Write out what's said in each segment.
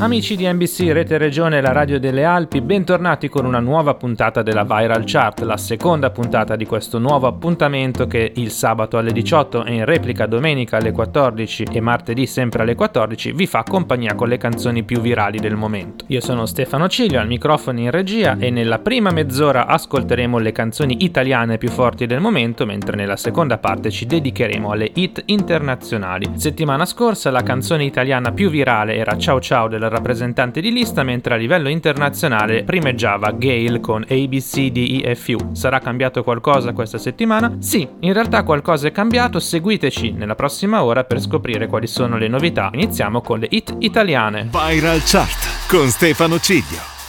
Amici di NBC Rete Regione la Radio delle Alpi, bentornati con una nuova puntata della Viral Chart, la seconda puntata di questo nuovo appuntamento che il sabato alle 18 e in replica domenica alle 14 e martedì sempre alle 14 vi fa compagnia con le canzoni più virali del momento. Io sono Stefano Ciglio al microfono in regia e nella prima mezz'ora ascolteremo le canzoni italiane più forti del momento, mentre nella seconda parte ci dedicheremo alle hit internazionali. Settimana scorsa la canzone italiana più virale era Ciao Ciao della rappresentante di lista, mentre a livello internazionale primeggiava Gale con ABCDEFU. Sarà cambiato qualcosa questa settimana? Sì, in realtà qualcosa è cambiato, seguiteci nella prossima ora per scoprire quali sono le novità. Iniziamo con le hit italiane. Viral Chart con Stefano Ciglio.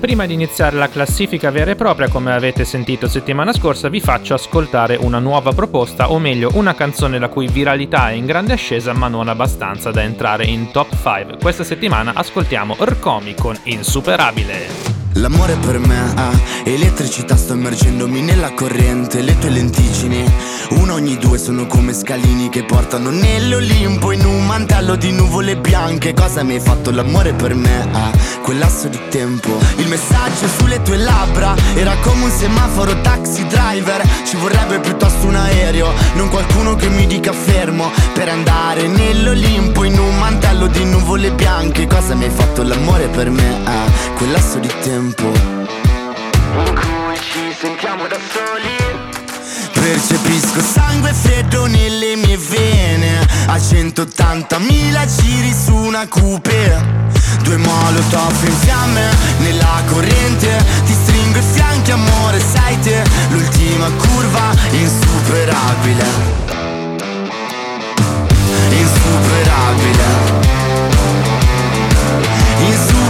Prima di iniziare la classifica vera e propria, come avete sentito settimana scorsa, vi faccio ascoltare una nuova proposta, o meglio una canzone la cui viralità è in grande ascesa ma non abbastanza da entrare in top 5. Questa settimana ascoltiamo Urcomi con Insuperabile. L'amore per me ha elettricità, sto immergendomi nella corrente, le tue lenticine, uno ogni due sono come scalini che portano nell'Olimpo in un mantello di nuvole bianche. Cosa mi hai fatto l'amore per me ha quel lasso di tempo? Il messaggio sulle tue labbra era come un semaforo taxi driver, ci vorrebbe piuttosto un aereo, non qualcuno che mi dica fermo per andare nell'Olimpo in un mantello di nuvole bianche. Cosa mi hai fatto l'amore per me ha quel lasso di tempo? in cui ci sentiamo da soli Percepisco sangue freddo nelle mie vene. A 180.000 giri su una coupe Due molotov in fiamme nella corrente. Ti stringo i fianchi amore sei te. L'ultima curva insuperabile. Insuperabile. Insuperabile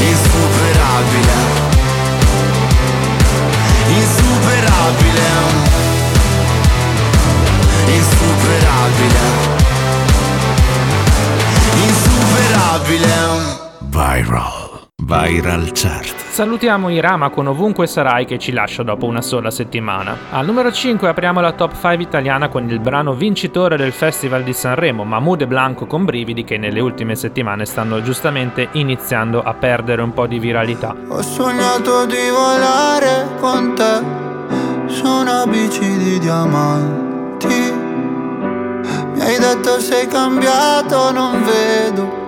insuperabile. Insuperabile. Insuperabile. Insuperabile. Viral Viral Chart. Salutiamo Irama con Ovunque Sarai che ci lascia dopo una sola settimana. Al numero 5 apriamo la top 5 italiana con il brano vincitore del Festival di Sanremo, Mahmoud e Blanco con Brividi che nelle ultime settimane stanno giustamente iniziando a perdere un po' di viralità. Ho sognato di volare con te su una bici di diamanti. Mi hai detto sei cambiato, non vedo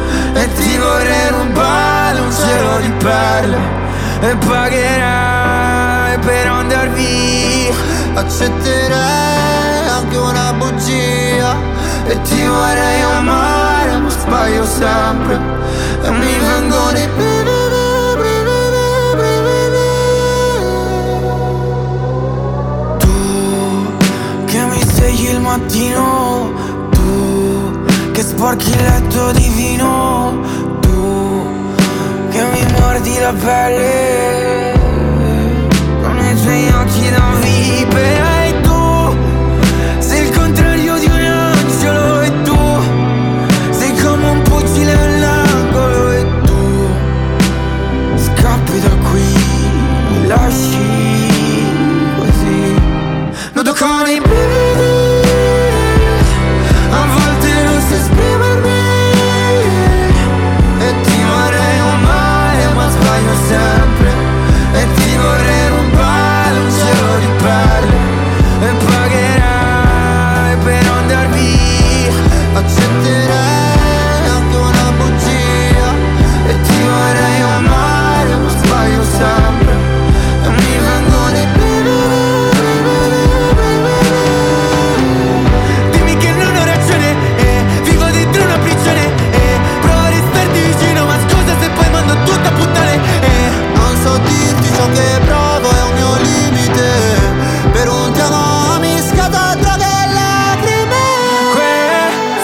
E ti vorrei rubare un cielo di perle. E pagherai per andar via. Accetterei anche una bugia. E ti vorrei amare ma sbaglio sempre. E mi vengono i Tu mi mordi la pelle Con i tuoi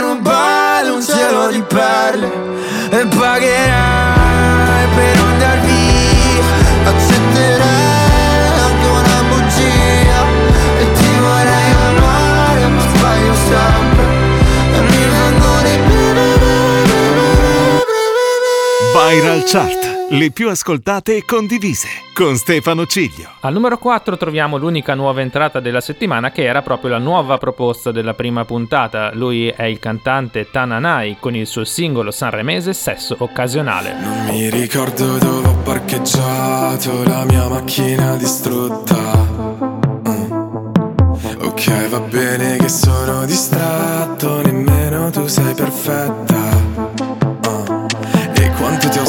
rubare un cielo di perle E pagherai per andar via. Accetterai anche una bugia E ti vorrei amare ma sbaglio sempre. E mi vengono i Viral Chart le più ascoltate e condivise con Stefano Ciglio. Al numero 4 troviamo l'unica nuova entrata della settimana che era proprio la nuova proposta della prima puntata. Lui è il cantante Tananai con il suo singolo sanremese Sesso Occasionale. Non mi ricordo dove ho parcheggiato la mia macchina distrutta. Mm. Ok, va bene che sono distratto, nemmeno tu sei perfetta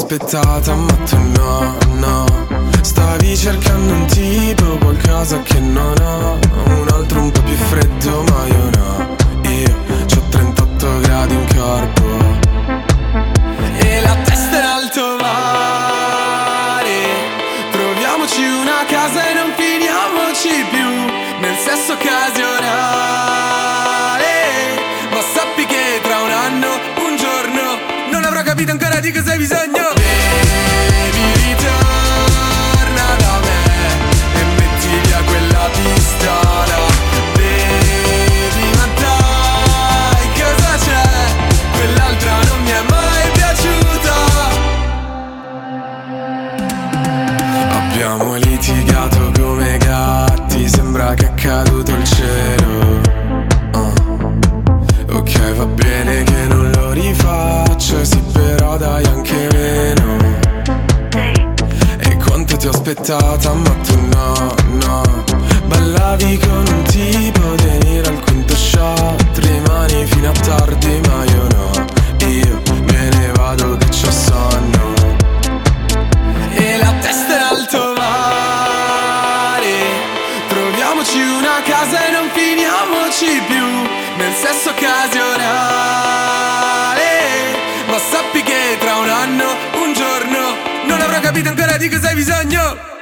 aspettata ma tu no, no. Stavi cercando un tipo, qualcosa che non ho. Un altro un po' più freddo capito ancora di cosa hai bisogno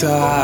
guitar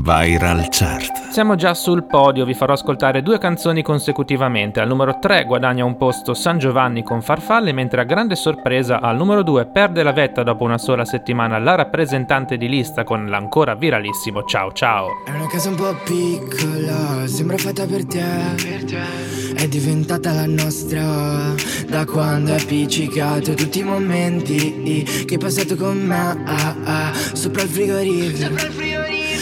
Viral Chart. Siamo già sul podio, vi farò ascoltare due canzoni consecutivamente. Al numero 3 guadagna un posto San Giovanni con Farfalle, mentre a grande sorpresa al numero 2 perde la vetta dopo una sola settimana la rappresentante di lista con l'ancora viralissimo Ciao Ciao. È una casa un po' piccola, sembra fatta per te. Per te. È diventata la nostra da quando è appiccicato tutti i momenti che hai passato con me. Ah, ah, sopra il frigorifero. Sopra il frigorifero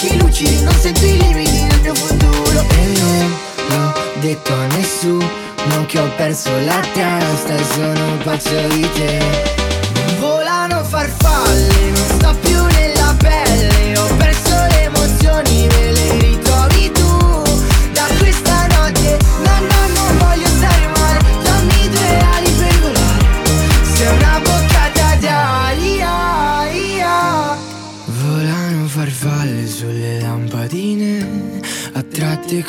occhi lucidi Non sento i limiti del mio futuro. E non l'ho detto a nessuno Che ho perso la testa e sono pazzo di te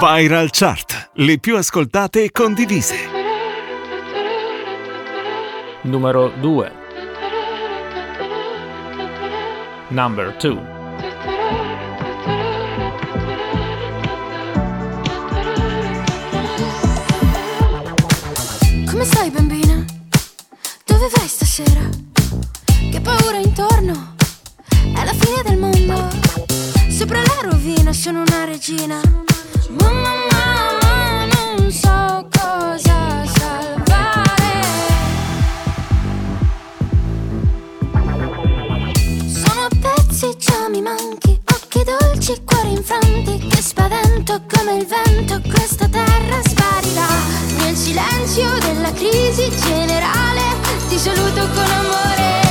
Viral Chart. Le più ascoltate e condivise. Numero 2 Number 2 Come stai bambina? Dove vai stasera? Che paura intorno? È la fine del mondo Sopra la rovina sono una regina della crisi generale Ti saluto con amore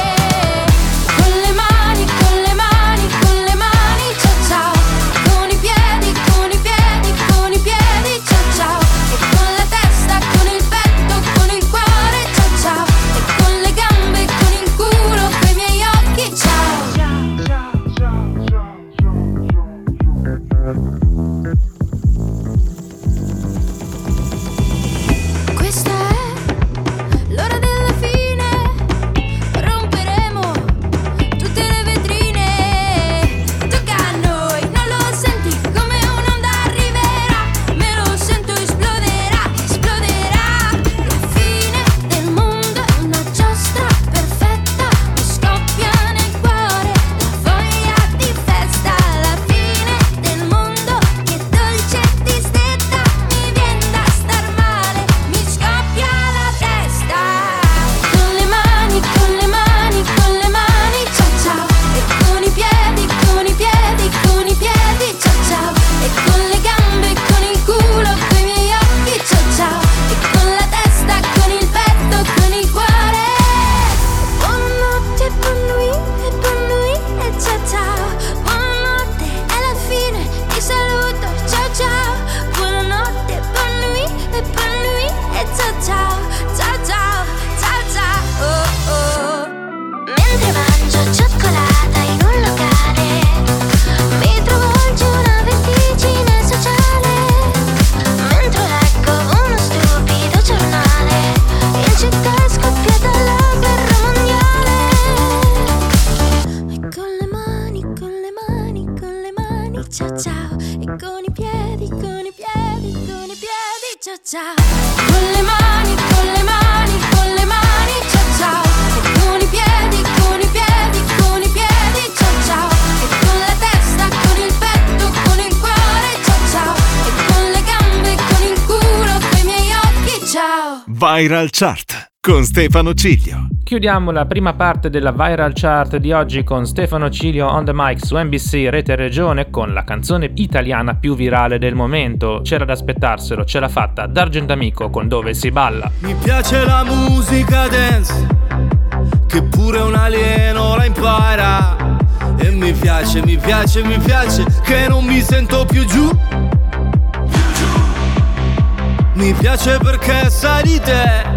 ciao ciao e con i piedi, con i piedi, con i piedi, ciao ciao. Con le mani, con le mani, con le mani, ciao ciao. E con i piedi, con i piedi, con i piedi, ciao ciao. E con la testa, con il petto, con il cuore, ciao ciao. E con le gambe, con il culo, con i miei occhi, ciao. Viral Chart con Stefano Ciglio. Chiudiamo la prima parte della viral chart di oggi con Stefano Cilio on the mic su NBC Rete Regione con la canzone italiana più virale del momento. C'era da aspettarselo, ce l'ha fatta D'Argent Amico con Dove si balla. Mi piace la musica dance, che pure un alieno la impara. E mi piace, mi piace, mi piace, che non mi sento più giù. Mi piace perché sai di te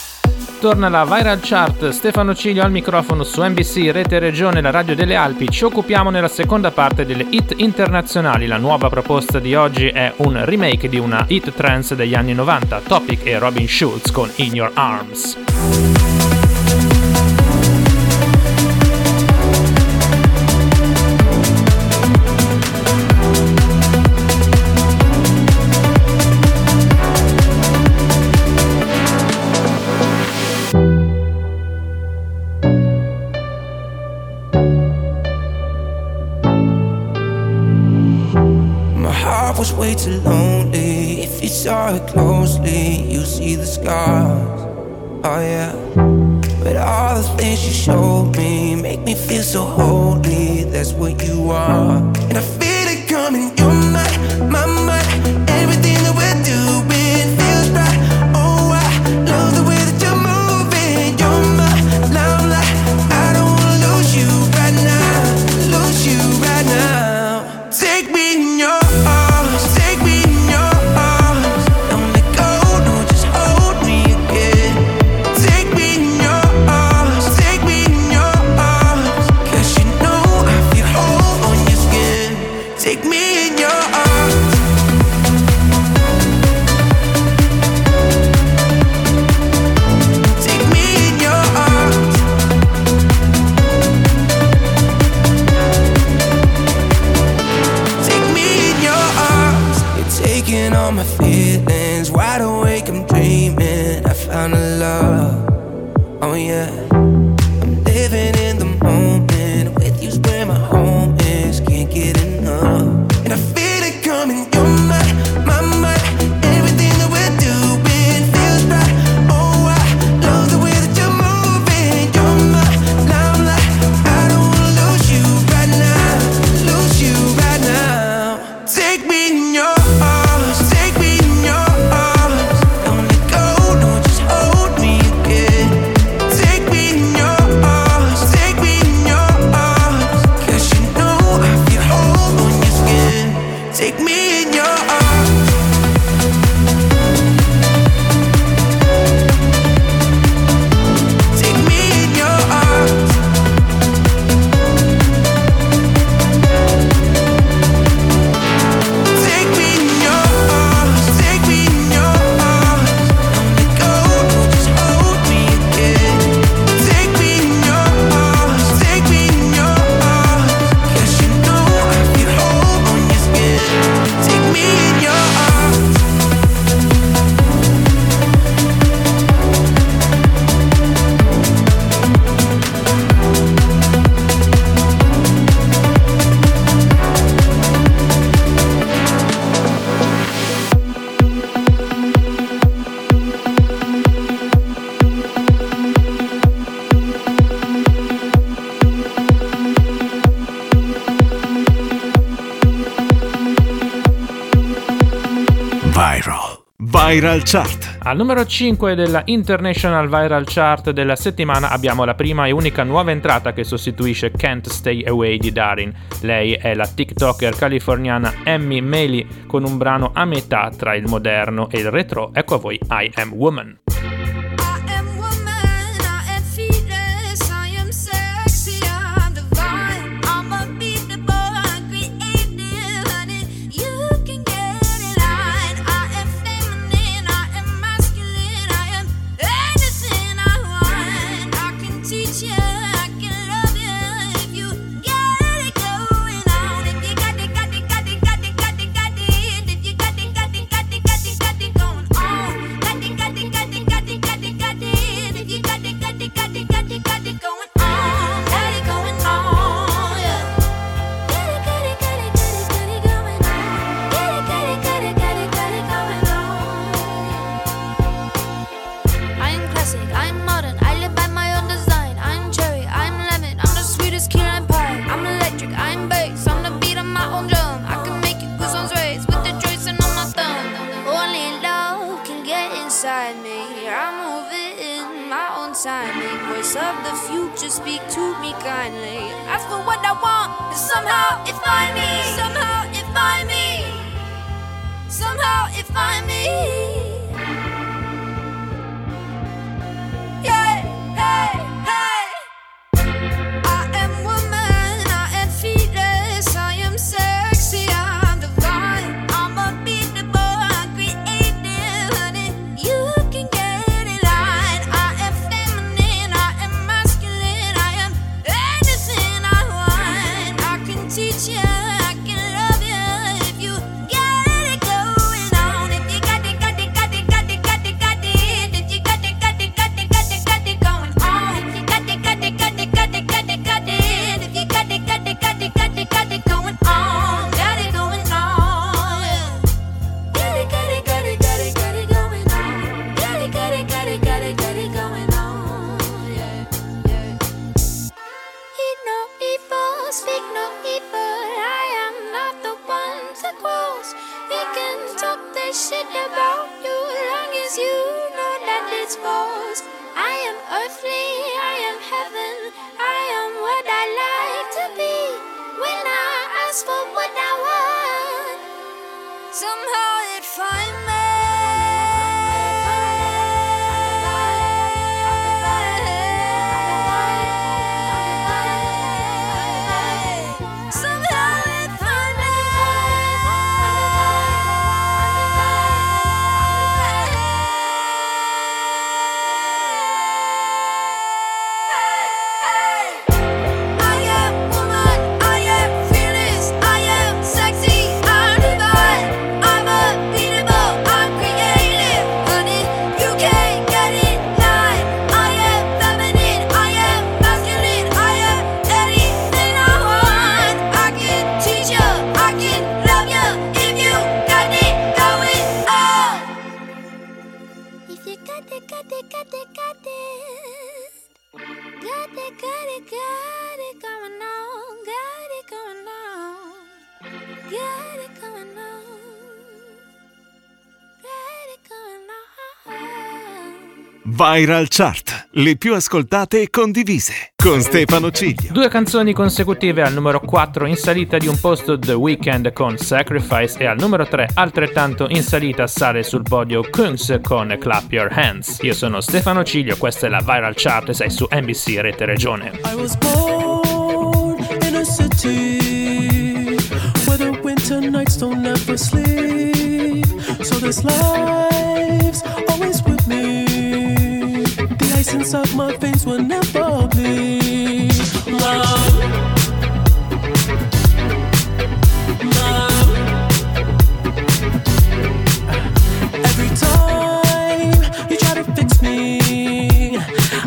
torna la Viral Chart. Stefano Ciglio al microfono su NBC, Rete Regione, la Radio delle Alpi. Ci occupiamo nella seconda parte delle hit internazionali. La nuova proposta di oggi è un remake di una hit trance degli anni 90, Topic e Robin Schulz con In Your Arms. I was way too lonely. If you saw it closely, you see the scars. Oh, yeah. But all the things you showed me make me feel so holy. That's what you are. And I feel it coming. You're my, my Viral. Viral Chart. Al numero 5 della International Viral Chart della settimana abbiamo la prima e unica nuova entrata che sostituisce Can't Stay Away di Darin. Lei è la TikToker californiana Emmy Meli con un brano a metà tra il moderno e il retro. Ecco a voi I Am Woman. alongside me. Voice of the future, speak to me kindly. Ask for what I want, and somehow it find me. Somehow it find me. Somehow it find me. Somehow it finds Viral Chart, le più ascoltate e condivise, con Stefano Ciglio. Due canzoni consecutive al numero 4 in salita di un posto The Weeknd con Sacrifice e al numero 3 altrettanto in salita sale sul podio Kungs con Clap Your Hands. Io sono Stefano Ciglio, questa è la Viral Chart e sei su NBC Rete Regione. I was born in a city where the winter nights don't ever sleep. So this life's. Ice inside my veins will never. Love. Love. Every time you try to fix me,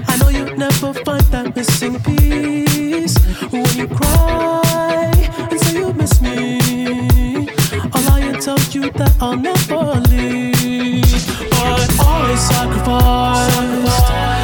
I know you'll never find that missing piece. When you cry and say you miss me, I'll lie and tell you that I'll never leave. But I sacrificed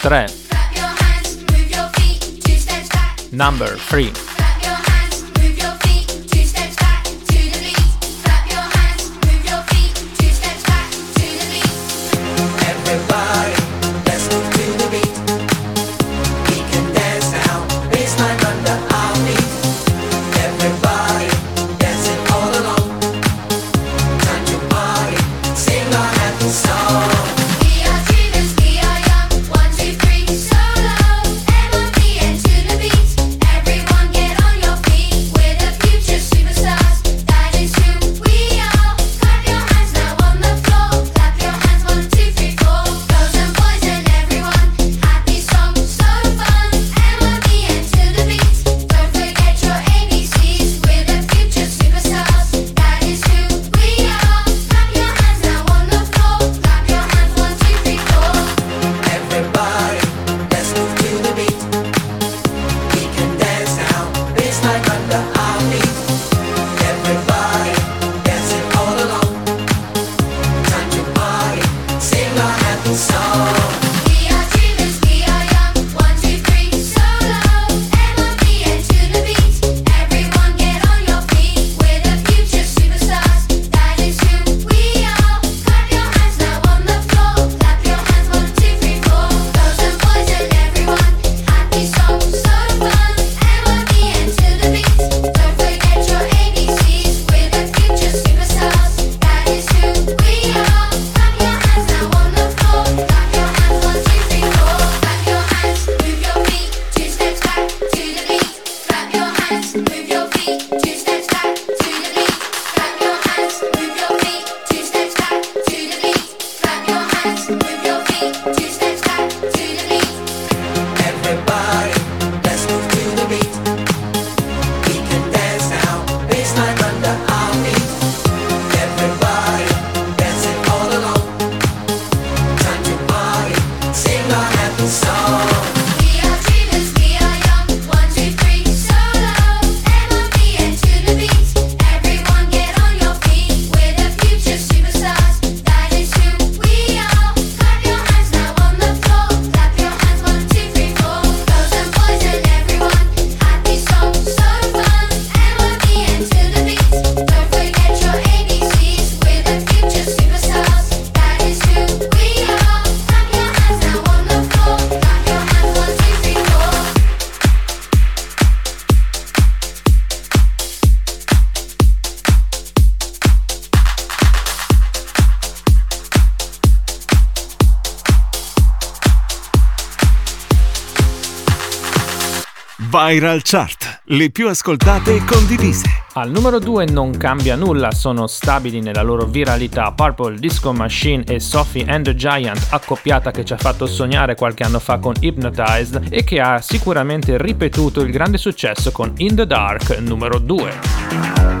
3 Number 3 Viral Chart, le più ascoltate e condivise. Al numero 2 non cambia nulla, sono stabili nella loro viralità Purple Disco Machine e Sophie and the Giant, accoppiata che ci ha fatto sognare qualche anno fa con Hypnotized e che ha sicuramente ripetuto il grande successo con In the Dark numero 2.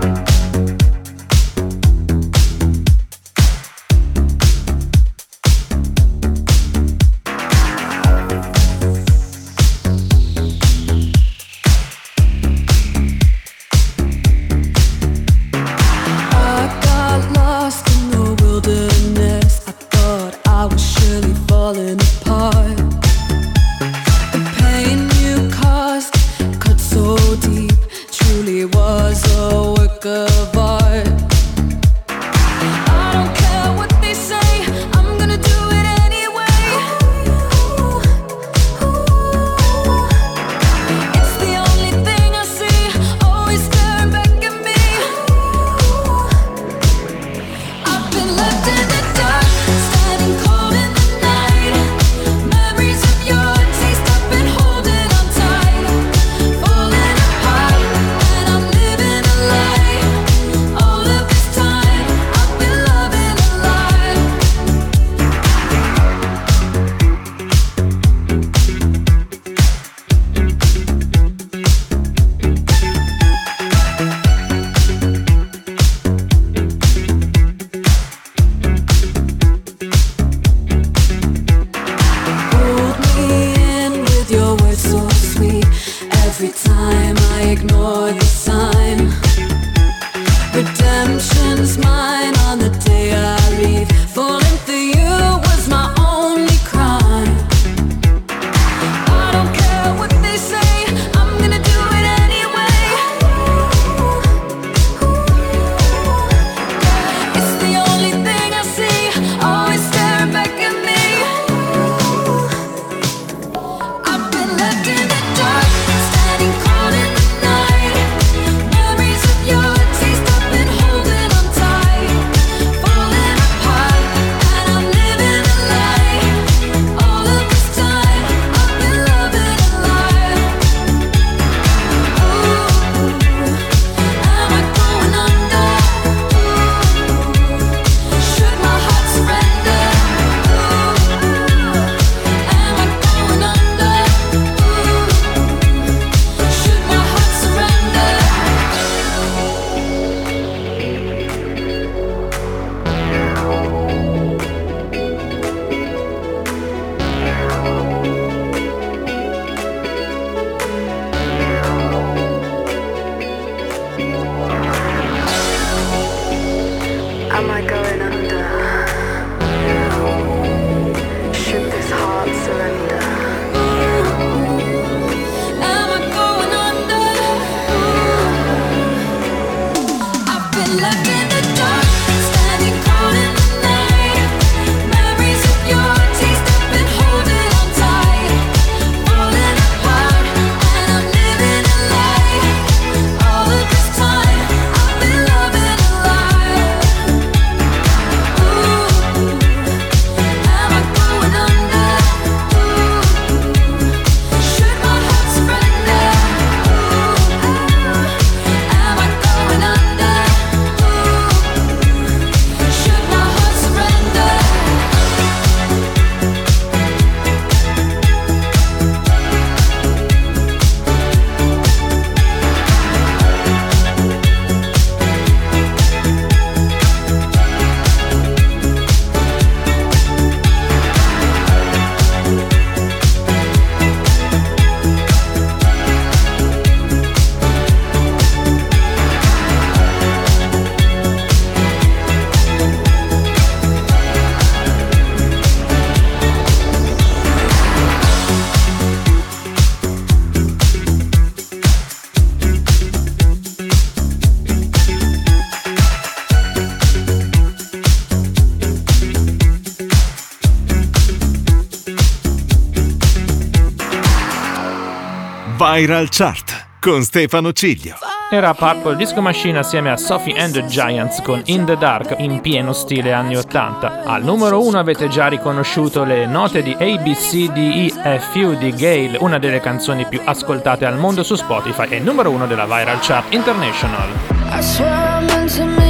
Viral Chart con Stefano Ciglio. Era Purple Disco Machine assieme a Sophie and the Giants con In the Dark in pieno stile anni 80. Al numero 1 avete già riconosciuto le note di ABCDEFU di Gale, una delle canzoni più ascoltate al mondo su Spotify e numero 1 della Viral Chart International. I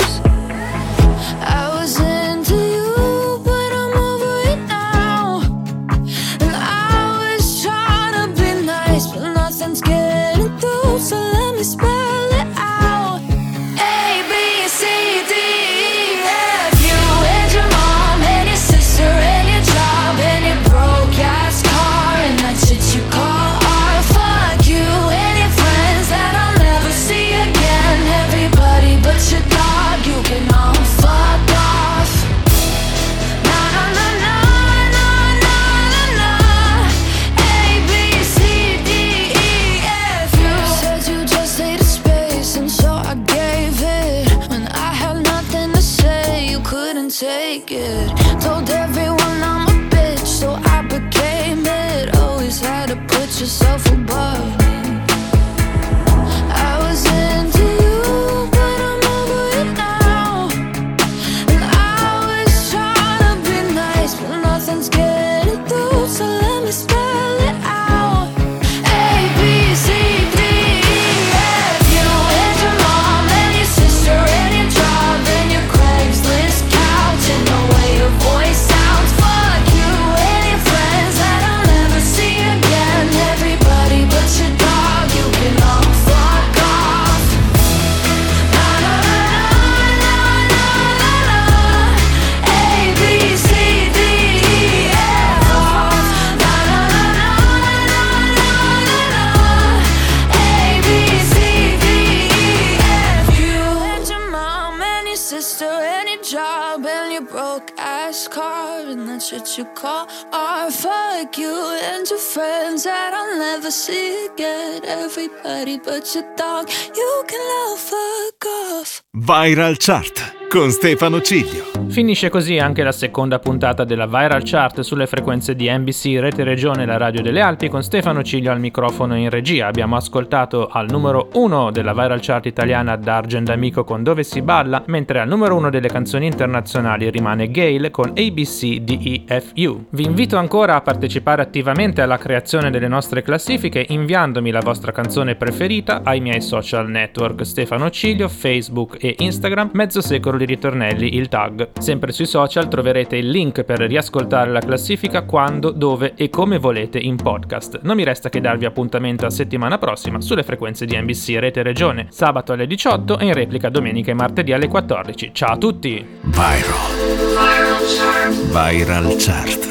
Everybody but your dog, you can all fuck off. Viral Chart con Stefano Ciglio. Finisce così anche la seconda puntata della Viral Chart sulle frequenze di NBC Rete Regione La Radio delle Alpi con Stefano Ciglio al microfono in regia. Abbiamo ascoltato al numero 1 della Viral Chart italiana D'Argent Amico con Dove si balla, mentre al numero 1 delle canzoni internazionali rimane Gale con ABCDEFU. Vi invito ancora a partecipare attivamente alla creazione delle nostre classifiche inviandomi la vostra canzone preferita ai miei social network Stefano Ciglio, Facebook e Instagram, mezzo secolo di ritornelli il tag. Sempre sui social troverete il link per riascoltare la classifica quando, dove e come volete in podcast. Non mi resta che darvi appuntamento a settimana prossima sulle frequenze di NBC Rete Regione, sabato alle 18 e in replica domenica e martedì alle 14. Ciao a tutti! Viral. Viral Chart. Viral